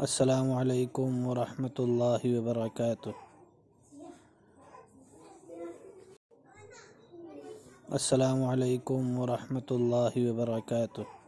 السلام عليكم ورحمة الله وبركاته. السلام عليكم ورحمة الله وبركاته.